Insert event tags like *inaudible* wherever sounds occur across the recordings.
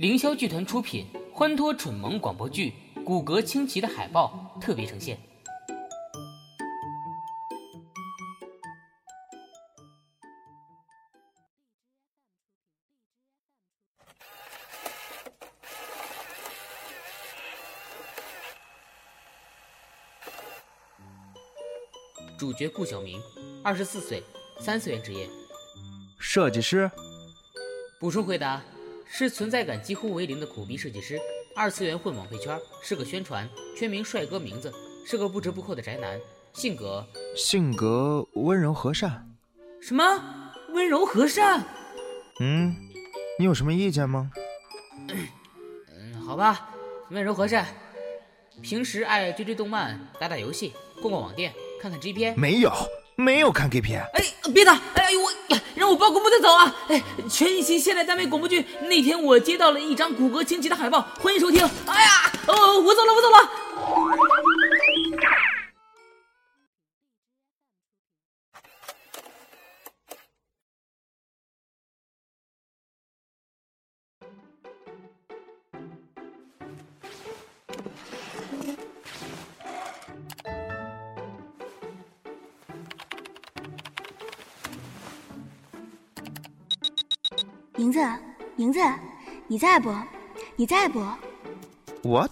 凌霄剧团出品，欢脱蠢萌广播剧《骨骼清奇》的海报特别呈现。主角顾晓明，二十四岁，三次元职业。设计师。补充回答。是存在感几乎为零的苦逼设计师，二次元混网配圈，是个宣传，圈名帅哥名字，是个不折不扣的宅男，性格性格温柔和善。什么温柔和善？嗯，你有什么意见吗？嗯，好吧，温柔和善。平时爱追追动漫，打打游戏，逛逛网店，看看 G 片。没有。没有看 G 片，哎，别打！哎呦我，让我报公布再走啊！哎，全一新现代单位广播剧，那天我接到了一张骨骼惊奇的海报，欢迎收听。哎呀，哦，我走了，我走了。名字，你在不？你在不？What？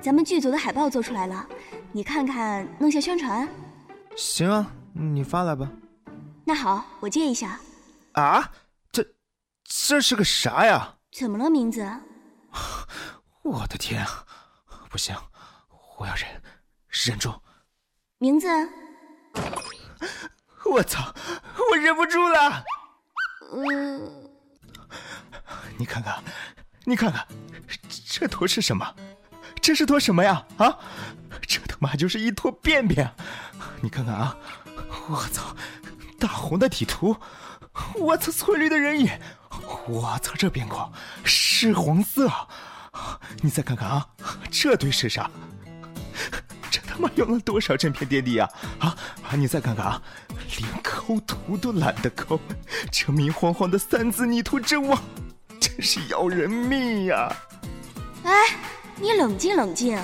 咱们剧组的海报做出来了，你看看，弄下宣传。行啊，你发来吧。那好，我借一下。啊？这，这是个啥呀？怎么了，名字？*laughs* 我的天啊！不行，我要忍，忍住。名字？*laughs* 我操！我忍不住了。嗯。你看看，你看看，这坨是什么？这是坨什么呀？啊，这他妈就是一坨便便！你看看啊，我操，大红的底图，我操，翠绿的人影，我操，这边框是黄色！你再看看啊，这堆是啥？这他妈用了多少正片垫底呀？啊啊！你再看看啊，连抠图都懒得抠，这明晃晃的三字拟图真网。真是要人命呀！哎，你冷静冷静。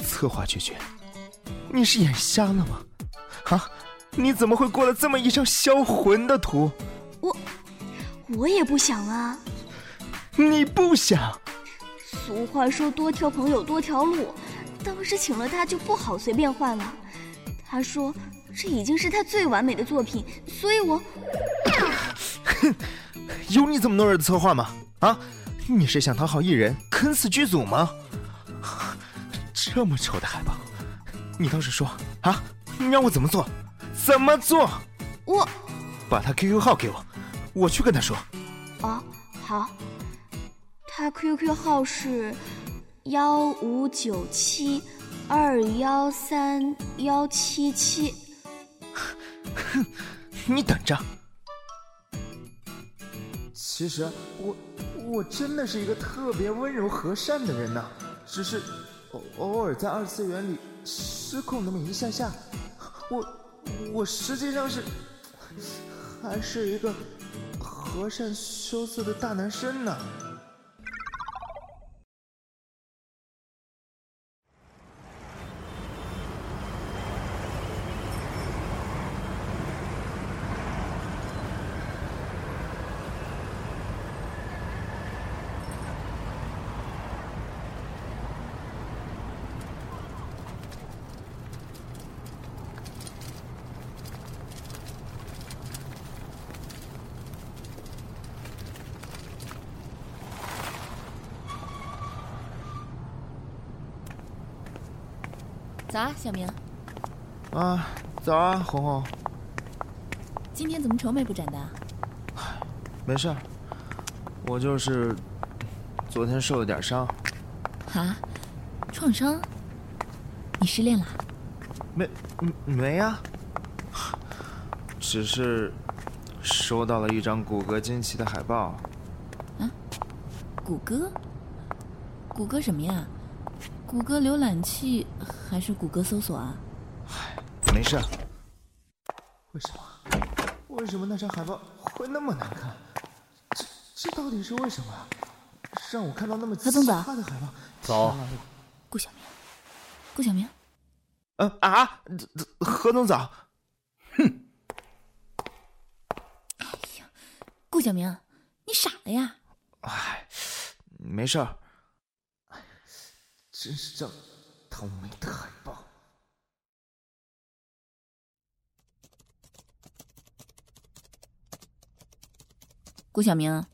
策划绝绝，你是眼瞎了吗？啊，你怎么会过了这么一张销魂的图？我，我也不想啊。你不想？俗话说多条朋友多条路，当时请了他就不好随便换了。他说这已经是他最完美的作品，所以我。哼，有你这么懦弱的策划吗？啊！你是想讨好艺人，坑死剧组吗？*laughs* 这么丑的海报，你倒是说啊！你让我怎么做？怎么做？我把他 QQ 号给我，我去跟他说。哦，好。他 QQ 号是幺五九七二幺三幺七七。*laughs* 哼，你等着。其实我。我真的是一个特别温柔和善的人呐，只是偶偶尔在二次元里失控那么一下下。我我实际上是还是一个和善羞涩的大男生呢。早啊，小明。啊，早啊，红红。今天怎么愁眉不展的？没事儿，我就是昨天受了点伤。啊？创伤？你失恋了？没，没呀。只是收到了一张骨骼惊奇的海报。啊？谷歌？谷歌什么呀？谷歌浏览器还是谷歌搜索啊？唉，没事。为什么？为什么那张海报会那么难看？这这到底是为什么？让我看到那么何总早奇葩的海报。早天啊顾小明，顾小明，呃啊，这这何总早。哼。哎呀顾小明，你傻了呀？哎，没事儿。真是张倒霉的海报。顾小明，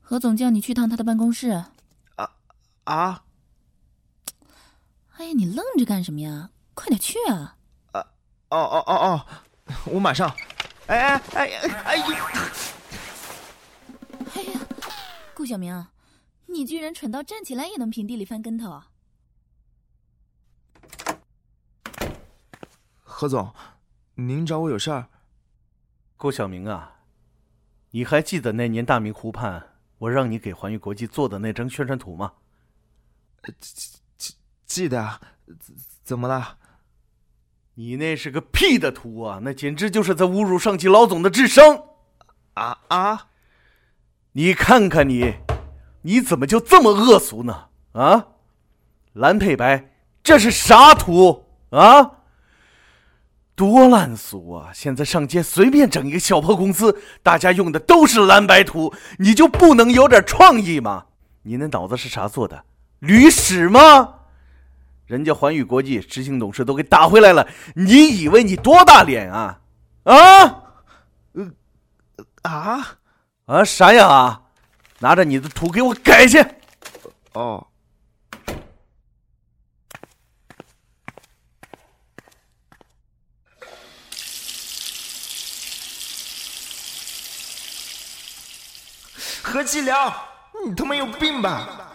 何总叫你去趟他的办公室。啊啊哎呀，你愣着干什么呀？快点去啊！哦哦哦哦，我马上。哎哎哎哎哎呦！哎呀，顾小明，你居然蠢到站起来也能平地里翻跟头。何总，您找我有事儿？顾小明啊，你还记得那年大明湖畔我让你给环宇国际做的那张宣传图吗？记记记得啊，怎怎么了？你那是个屁的图啊！那简直就是在侮辱上级老总的智商！啊啊！你看看你，你怎么就这么恶俗呢？啊，蓝配白，这是啥图啊？多烂俗啊！现在上街随便整一个小破公司，大家用的都是蓝白图，你就不能有点创意吗？你那脑子是啥做的？驴屎吗？人家环宇国际执行董事都给打回来了，你以为你多大脸啊？啊啊！啊啥呀啊！拿着你的图给我改去！哦，何其良，你他妈有病吧！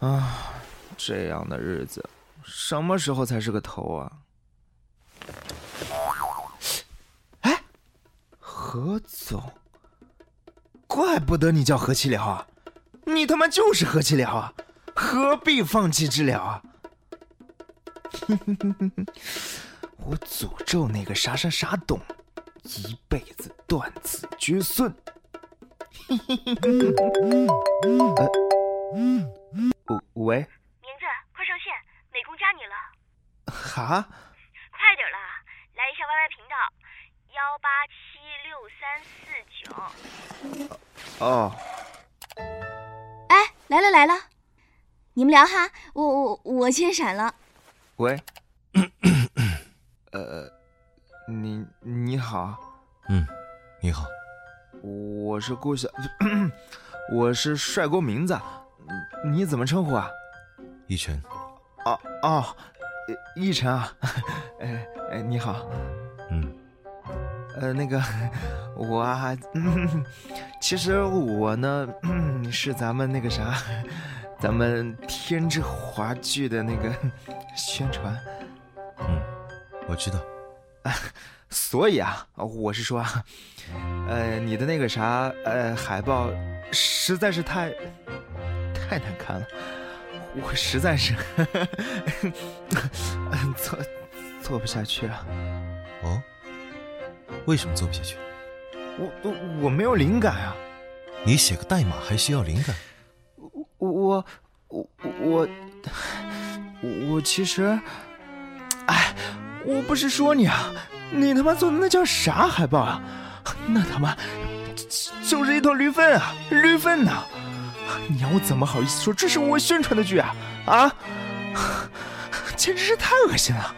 啊，这样的日子，什么时候才是个头啊？哎，何总，怪不得你叫何其辽啊，你他妈就是何其辽啊，何必放弃治疗啊？*laughs* 我诅咒那个啥啥啥董，一辈子断子绝孙。*laughs* 呃喂，上线，美工加你了，哈，快点啦！来一下 YY 频道，幺八七六三四九。哦，哎，来了来了，你们聊哈，我我我先闪了。喂，*coughs* 呃，你你好，嗯，你好，我是顾小，*coughs* 我是帅哥名字，你怎么称呼啊？一晨，哦哦，奕晨啊，*laughs* 哎哎，你好，嗯，呃，那个我啊，嗯，其实我呢嗯是咱们那个啥，咱们天之华剧的那个宣传，嗯，我知道，*laughs* 所以啊，我是说啊，呃，你的那个啥，呃，海报实在是太太难看了，我实在是 *laughs* 做做不下去了。哦，为什么做不下去？我我我没有灵感啊！你写个代码还需要灵感？我我我我我其实，哎，我不是说你啊，你他妈做的那叫啥海报啊？那他妈就是一坨驴粪啊，驴粪呐！你让我怎么好意思说这是我宣传的剧啊？啊，简直是太恶心了，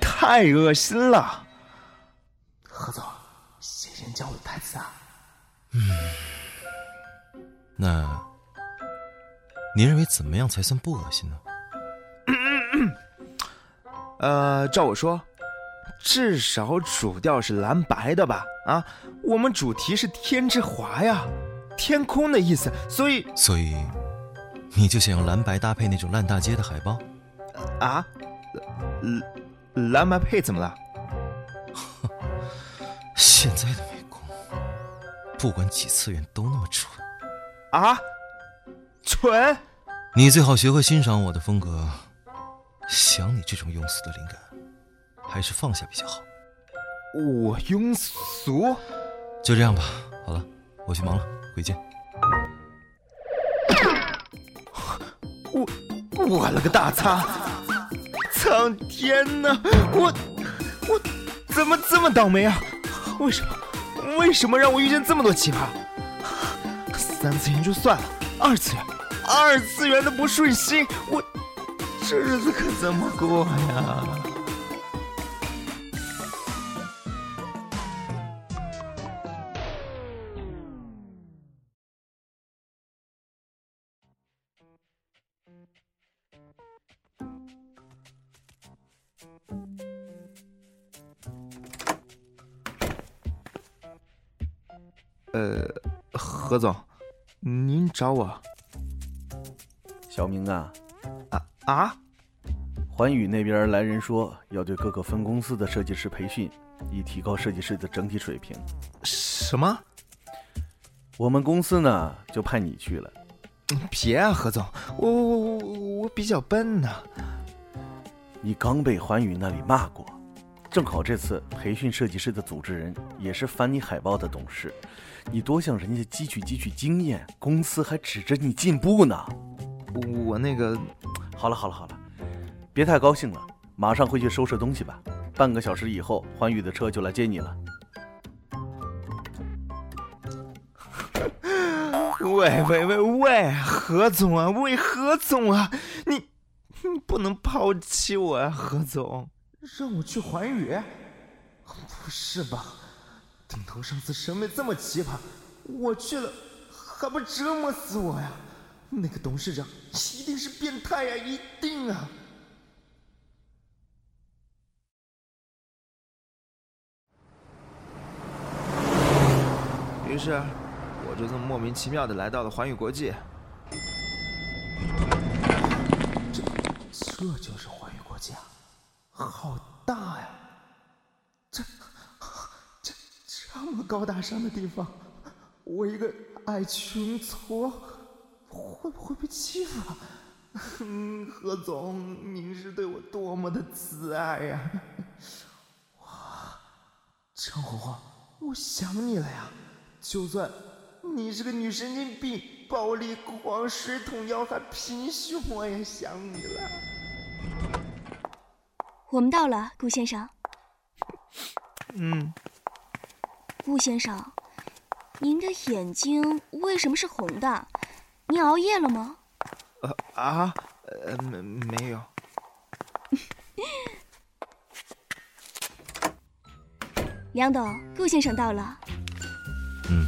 太恶心了！何总，谢谢你教我的台词啊？嗯那，您认为怎么样才算不恶心呢？呃，照我说，至少主调是蓝白的吧？啊，我们主题是天之华呀，天空的意思，所以所以，你就想用蓝白搭配那种烂大街的海报？啊，蓝蓝白配怎么了？现在的美工，不管几次元都那么蠢。啊，蠢！你最好学会欣赏我的风格。想你这种庸俗的灵感，还是放下比较好。我庸俗？就这样吧。好了，我去忙了，回见。我我了个大擦！苍天呐，我我怎么这么倒霉啊？为什么？为什么让我遇见这么多奇葩？三次元就算了，二次元，二次元的不顺心，我这日子可怎么过呀？何总，您找我？小明啊，啊啊！环宇那边来人说要对各个分公司的设计师培训，以提高设计师的整体水平。什么？我们公司呢就派你去了。别啊，何总，我我我我比较笨呐。你刚被环宇那里骂过，正好这次培训设计师的组织人也是翻你海报的董事，你多向人家汲取汲取经验，公司还指着你进步呢。我那个，好了好了好了，别太高兴了，马上回去收拾东西吧。半个小时以后，环宇的车就来接你了。喂喂喂喂，何总啊，喂何总啊，你你不能抛弃我啊，何总，让我去环宇？*laughs* 不是吧？顶头上司审美这么奇葩，我去了还不折磨死我呀？那个董事长一定是变态呀，一定啊！于是，我就这么莫名其妙的来到了环宇国际。这这就是环宇国际啊，好大呀！这这这么高大上的地方，我一个矮穷矬。会不会被欺负啊？*laughs* 何总，您是对我多么的慈爱呀！哇，张红红，我想你了呀！就算你是个女神经病、暴力狂、水桶腰还平胸，我也想你了。我们到了，顾先生。嗯。顾先生，您的眼睛为什么是红的？您熬夜了吗？呃啊，呃没没有。*laughs* 梁董，顾先生到了。嗯。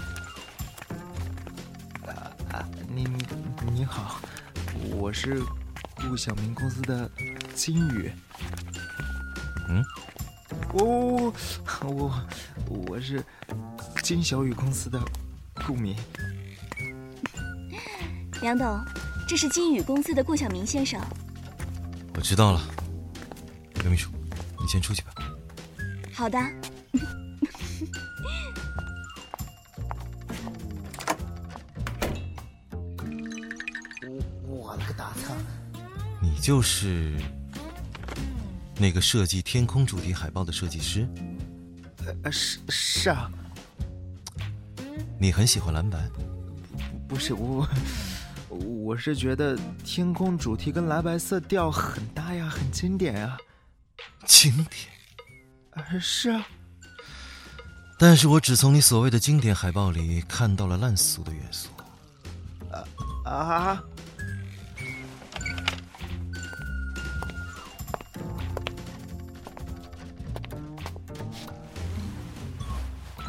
啊啊，你你你好，我是顾晓明公司的金宇。嗯。我我我我是金小雨公司的顾明。*laughs* 梁董，这是金宇公司的顾晓明先生。我知道了，刘秘书，你先出去吧。好的。我我了个大擦！你就是那个设计天空主题海报的设计师？呃，是是啊。你很喜欢蓝白？不是我。我是觉得天空主题跟蓝白色调很搭呀，很经典呀。经典？呃，是啊。但是我只从你所谓的经典海报里看到了烂俗的元素。啊啊！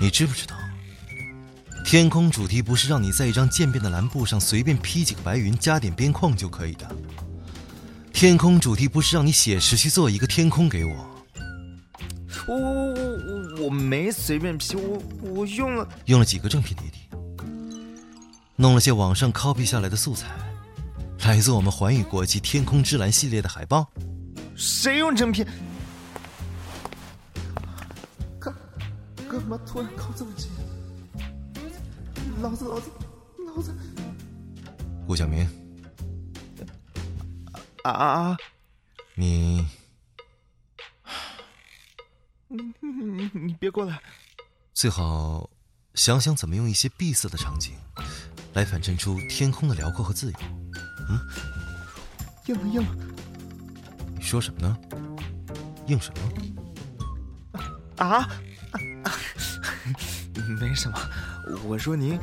你知不知道？天空主题不是让你在一张渐变的蓝布上随便披几个白云，加点边框就可以的。天空主题不是让你写实去做一个天空给我。我我我我我没随便 P，我我用了用了几个正品叠底，弄了些网上 copy 下来的素材，来自我们寰宇国际天空之蓝系列的海报。谁用正品？干嘛突然靠这么近？老子，老子，老子！顾小明，啊啊啊！你你你你别过来！最好想想怎么用一些闭塞的场景，来反衬出天空的辽阔和自由。嗯，硬了硬了！你说什么呢？硬什么？啊？*laughs* 没什么，我说您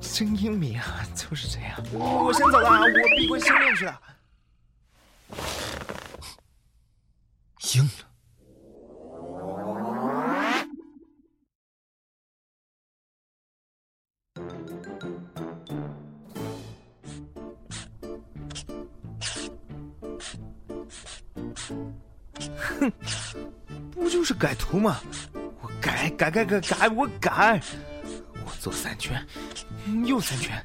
真英明啊，就是这样。我先走了，我闭关修炼去了。硬了。哼，不就是改图吗？改改改改，我改。我左三圈，右三圈。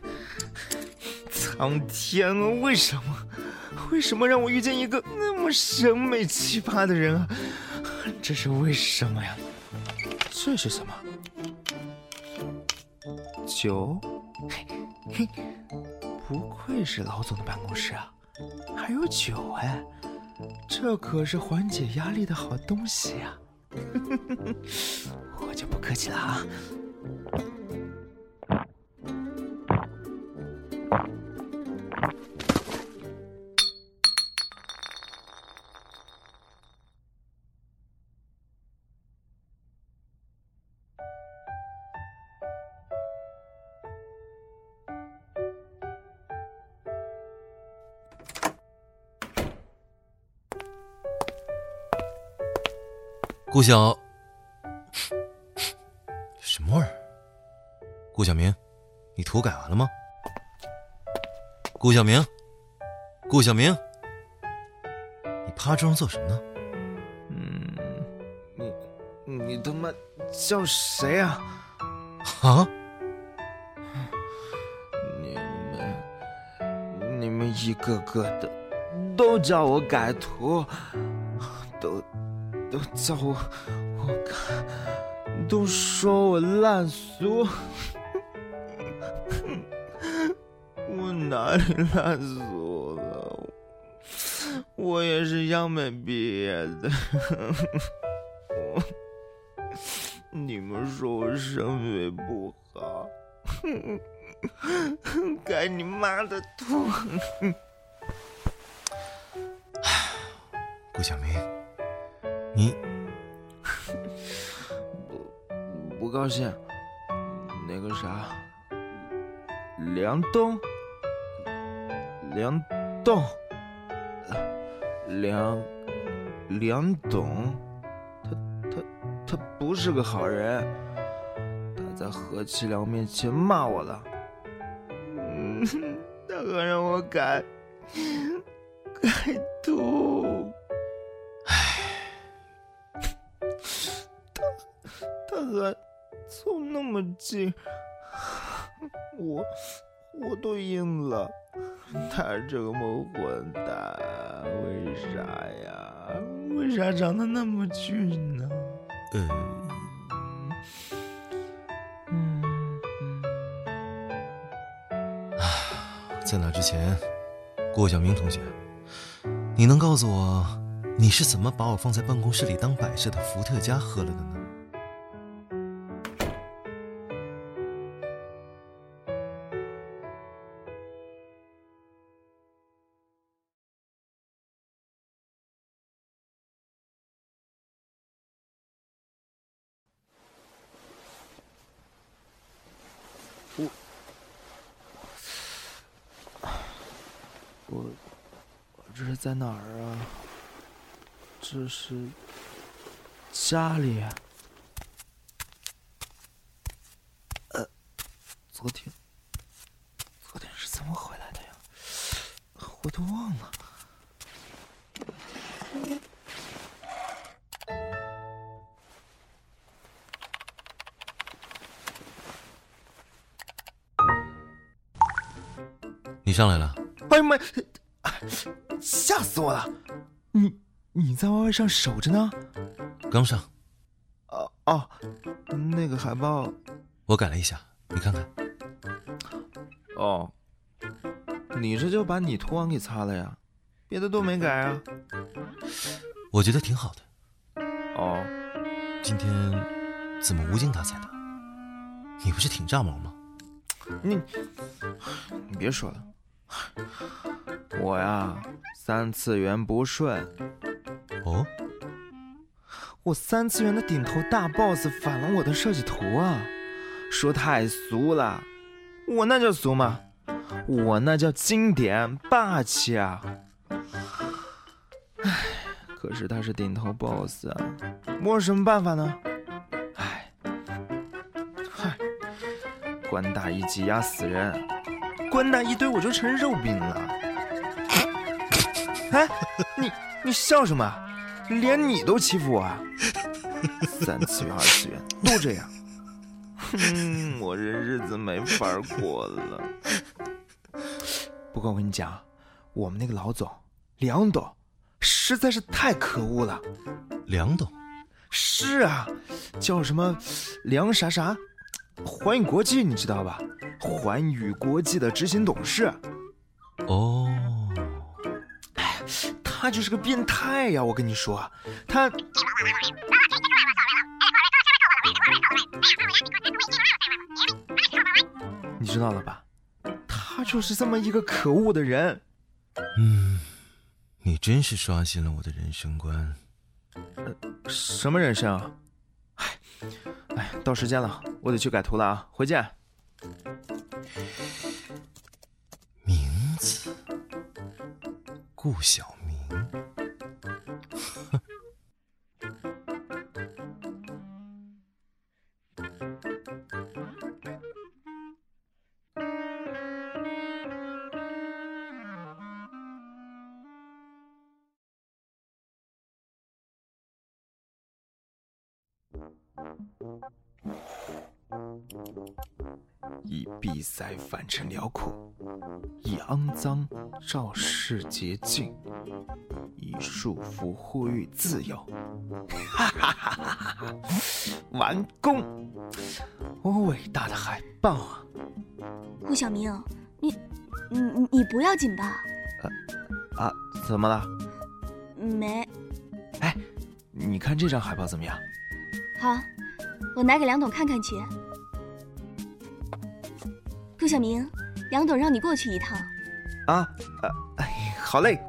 苍天啊，为什么？为什么让我遇见一个那么审美奇葩的人啊？这是为什么呀？这是什么？酒？嘿，嘿，不愧是老总的办公室啊，还有酒哎，这可是缓解压力的好东西呀！*laughs* 不客气了啊。顾小，顾小明，你图改完了吗？顾小明，顾小明，你趴桌上做什么呢？嗯，你你他妈叫谁啊？啊？你们你们一个个的都叫我改图，都。都叫我，我看，都说我烂俗，哪里烂俗了？我也是央美毕业的，我，你们说我审美不好，改你妈的图！顾小明。你 *laughs* 不不高兴？那个啥，梁冬，梁栋，梁梁董，他他他不是个好人，他在何其良面前骂我了，嗯，*laughs* 他还让我改改图。唉，他他还凑那么近，我我都晕了。*laughs* 他这么混蛋，为啥呀？为啥长得那么俊呢？嗯嗯，在那之前，郭晓明同学，你能告诉我，你是怎么把我放在办公室里当摆设的伏特加喝了的呢？我我这是在哪儿啊？这是家里。呃，昨天昨天是怎么回来的呀？我都忘了。你上来了，哎呀妈！吓死我了！你你在 YY 上守着呢？刚上。哦哦，那个海报，我改了一下，你看看。哦，你这就把你图案给擦了呀？别的都没改啊？我觉得挺好的。哦，今天怎么无精打采的？你不是挺炸毛吗？你你别说了，我呀三次元不顺。哦，我三次元的顶头大 boss 反了我的设计图啊，说太俗了。我那叫俗吗？我那叫经典霸气啊！唉，可是他是顶头 boss 啊，我有什么办法呢？唉，嗨，官大一级压死人，官大一堆我就成肉饼了。哎，你你笑什么？连你都欺负我啊？三次元、二次元都这样。哼，我这日子没法过了。不过我跟你讲，我们那个老总梁董实在是太可恶了。梁董？是啊，叫什么梁啥啥？环宇国际你知道吧？环宇国际的执行董事。哦。哎，他就是个变态呀！我跟你说，他。你知道了吧？他就是这么一个可恶的人。嗯，你真是刷新了我的人生观。呃，什么人生啊？哎，哎，到时间了，我得去改图了啊！回见。名字，顾小明。以闭塞反成辽阔，以肮脏照世洁净，束缚呼吁自由。哈哈哈哈哈！完工！我伟大的海报啊！顾小明，你你你不要紧吧？呃啊，怎么了？没。哎，你看这张海报怎么样？好，我拿给梁董看看去。顾小明，梁董让你过去一趟。啊，呃，哎，好嘞。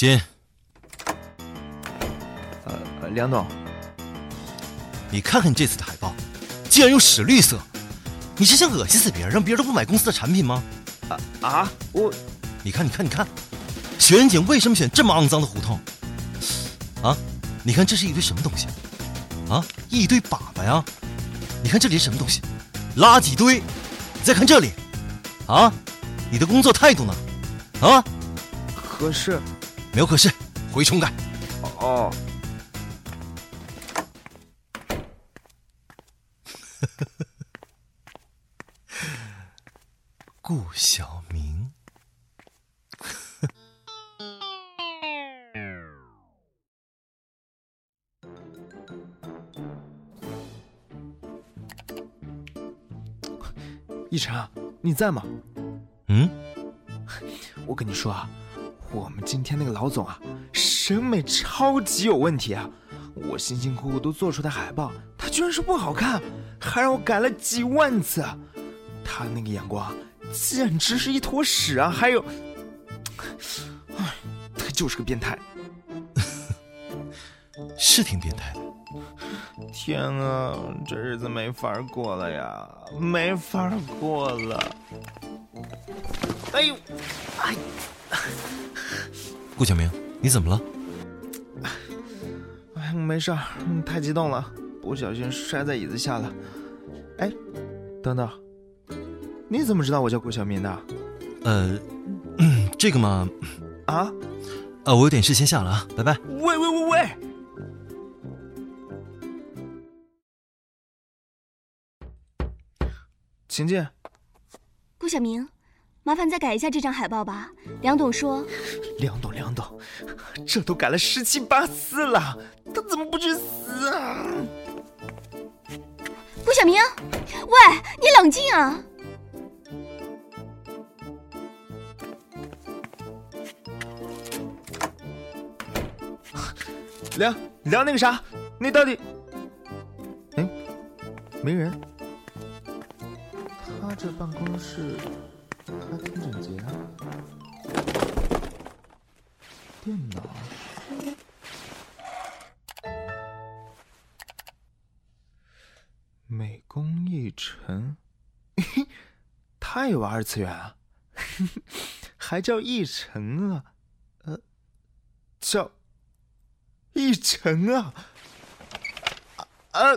进。呃，梁总，你看看你这次的海报，竟然用屎绿色，你是想恶心死别人，让别人都不买公司的产品吗？啊啊！我，你看，你看，你看，学人姐为什么选这么肮脏的胡同？啊，你看这是一堆什么东西？啊，一堆粑粑呀！你看这里是什么东西？垃圾堆！你再看这里，啊，你的工作态度呢？啊？可是，没有可是，回重改。哦。*laughs* 顾小明。*laughs* 一晨，你在吗？嗯，*laughs* 我跟你说啊，我们今天那个老总啊，审美超级有问题啊！我辛辛苦苦都做出的海报，他居然说不好看，还让我改了几万次。他那个眼光简直是一坨屎啊！还有，哎，他就是个变态，*laughs* 是挺变态的。天啊，这日子没法过了呀，没法过了！哎呦，哎，顾小明，你怎么了？哎，没事儿，太激动了，不小心摔在椅子下了。哎，等等，你怎么知道我叫顾小明的？呃，这个嘛，啊，呃，我有点事先下了啊，拜拜。喂喂喂喂！请进。顾小明，麻烦再改一下这张海报吧。梁董说，梁董，梁董，这都改了十七八次了，他怎么不去死啊？顾小明，喂，你冷静啊！梁梁那个啥，你到底？哎，没人。他这办公室还挺整洁啊。电脑。美工一晨，*laughs* 他也玩二次元啊？*laughs* 还叫一晨啊？呃，叫。一晨啊，啊，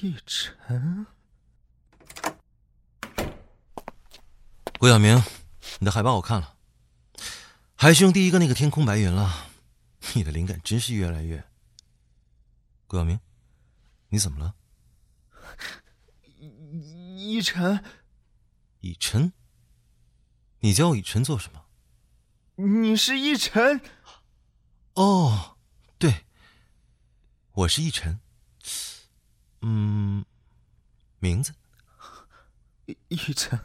一晨，顾晓明，你的海报我看了，还是用第一个那个天空白云了。你的灵感真是越来越……顾晓明，你怎么了？一晨，以晨，你叫我以晨做什么？你是一晨。哦，对，我是一晨。嗯，名字？一晨，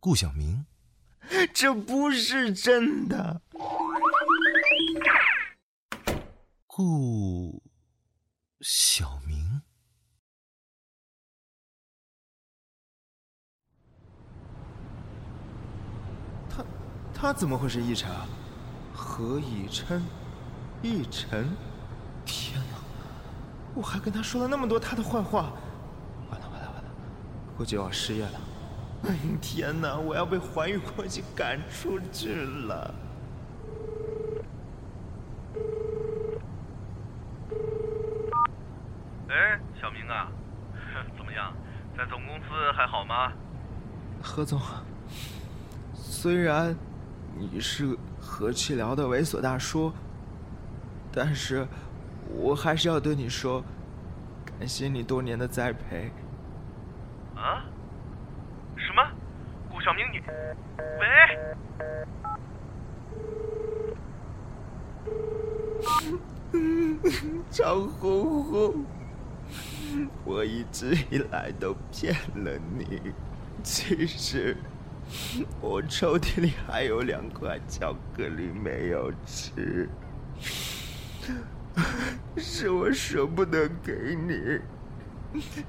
顾晓明，*laughs* 这不是真的。顾晓明，他他怎么会是逸晨啊？何以琛，逸晨，天哪！我还跟他说了那么多他的坏话，完了完了完了，我就要失业了！哎 *laughs* 天哪，我要被环宇国际赶出去了！哎，小明啊，*laughs* 怎么样，在总公司还好吗？何总，虽然你是。和气聊的猥琐大叔，但是我还是要对你说，感谢你多年的栽培。啊？什么？顾小明，你？喂？张红红，我一直以来都骗了你，其实。我抽屉里还有两块巧克力没有吃，是我舍不得给你，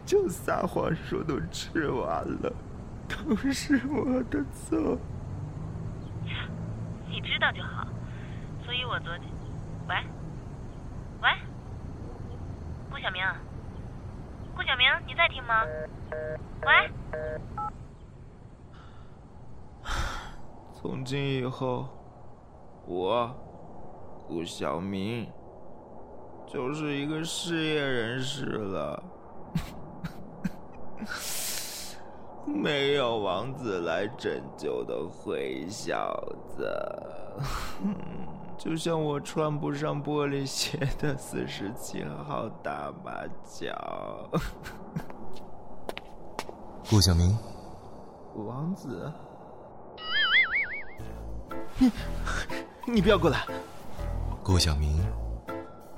就撒谎说都吃完了，都是我的错。你知道就好，所以我昨天，喂，喂，顾小明，顾小明，你在听吗？喂。从今以后，我顾小明就是一个失业人士了，*laughs* 没有王子来拯救的灰小子，*laughs* 就像我穿不上玻璃鞋的四十七号大马脚。顾小明，王子。你，*laughs* 你不要过来，顾小明，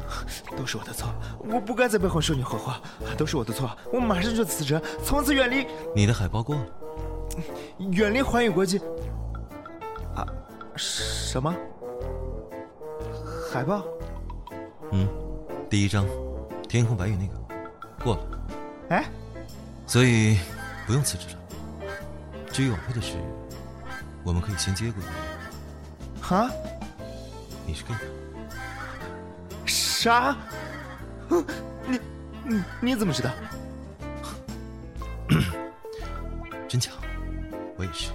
*laughs* 都是我的错，我不该在背后说你坏话，都是我的错，我马上就辞职，从此远离。你的海报过了，远离环宇国际。啊，什么？海报？嗯，第一张，天空白云那个，过了。哎，所以不用辞职了。至于晚会的事，我们可以先接过。哈？你是 gay？啥？你你你怎么知道？*clears throat* 真巧，我也是。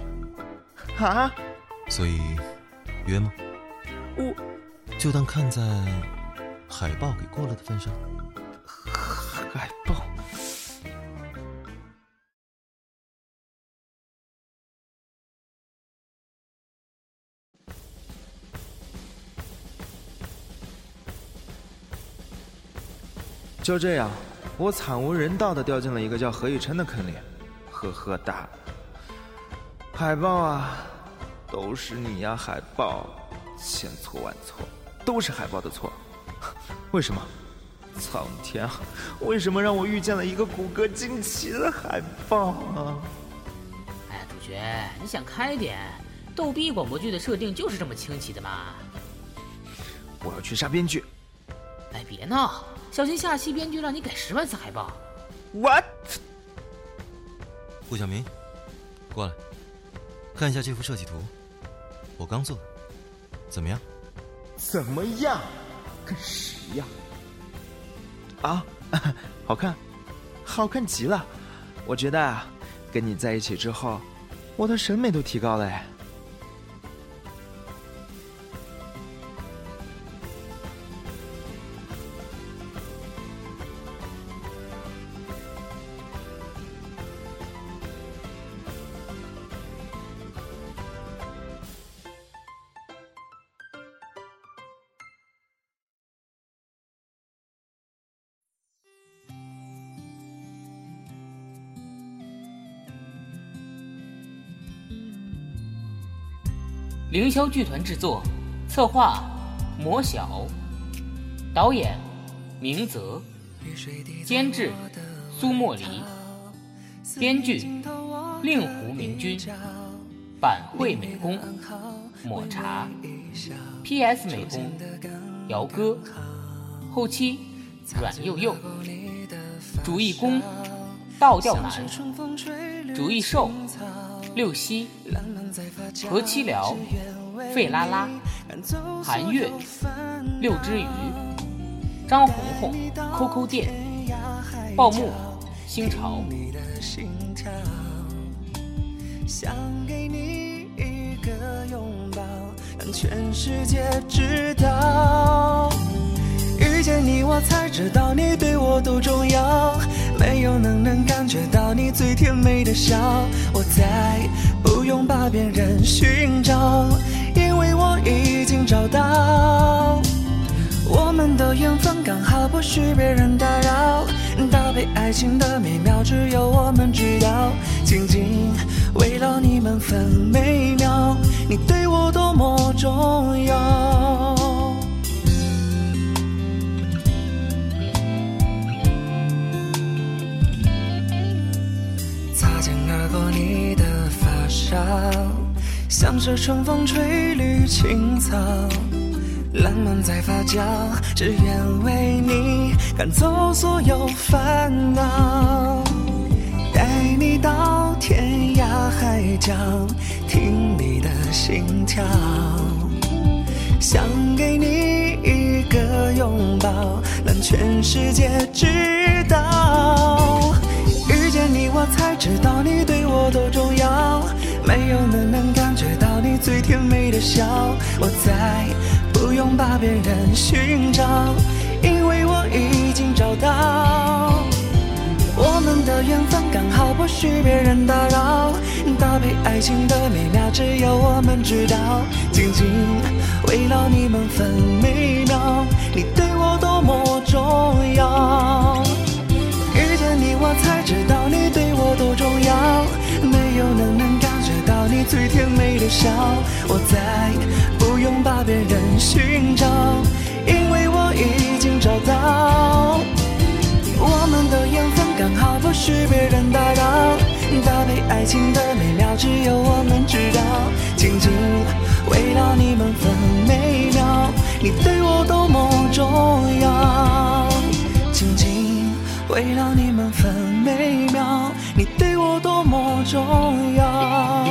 啊？所以约吗？我就当看在海报给过了的份上。就这样，我惨无人道的掉进了一个叫何以琛的坑里。呵呵哒。海报啊，都是你呀，海报，千错万错，都是海报的错。*laughs* 为什么？苍天啊！为什么让我遇见了一个骨骼惊奇的海报啊？哎，主角，你想开点，逗逼广播剧的设定就是这么清奇的嘛。我要去杀编剧。哎，别闹，小心下期编剧让你改十万次海报。What？顾晓明，过来，看一下这幅设计图，我刚做的，怎么样？怎么样？跟屎一样。啊，*laughs* 好看，好看极了！我觉得啊，跟你在一起之后，我的审美都提高了哎。凌霄剧团制作，策划魔小，导演明泽，监制苏莫离，编剧令狐明君，板绘美工抹茶，PS 美工姚哥，后期阮佑佑，主艺工倒吊男，主艺兽六西。何七聊、费拉拉、韩月、六只鱼、张红红、QQ 店、报幕、新潮。想给你一个拥抱，让全世界知道。遇见你，我才知道你对我多重要。没有能能感觉到你最甜美的笑，我再不用把别人寻找，因为我已经找到。我们的缘分刚好不许别人打扰，搭配爱情的美妙只有我们知道。紧紧围绕你们分每秒，你对我多么重要。像是春风吹绿青草，浪漫在发酵，只愿为你赶走所有烦恼，带你到天涯海角，听你的心跳，想给你一个拥抱，让全世界知道。遇见你，我才知道你对我多重要。没有人能感觉到你最甜美的笑，我再不用把别人寻找，因为我已经找到。我们的缘分刚好不许别人打扰，搭配爱情的美妙只有我们知道。紧紧围绕你们分每秒，你对我多么重要。最甜美的笑，我再不用把别人寻找，因为我已经找到。我们的缘分刚好不许别人打扰，搭配爱情的美妙只有我们知道。紧紧围绕你们分每秒，你对我多么重要。紧紧围绕你们分每秒，你对我多么重要，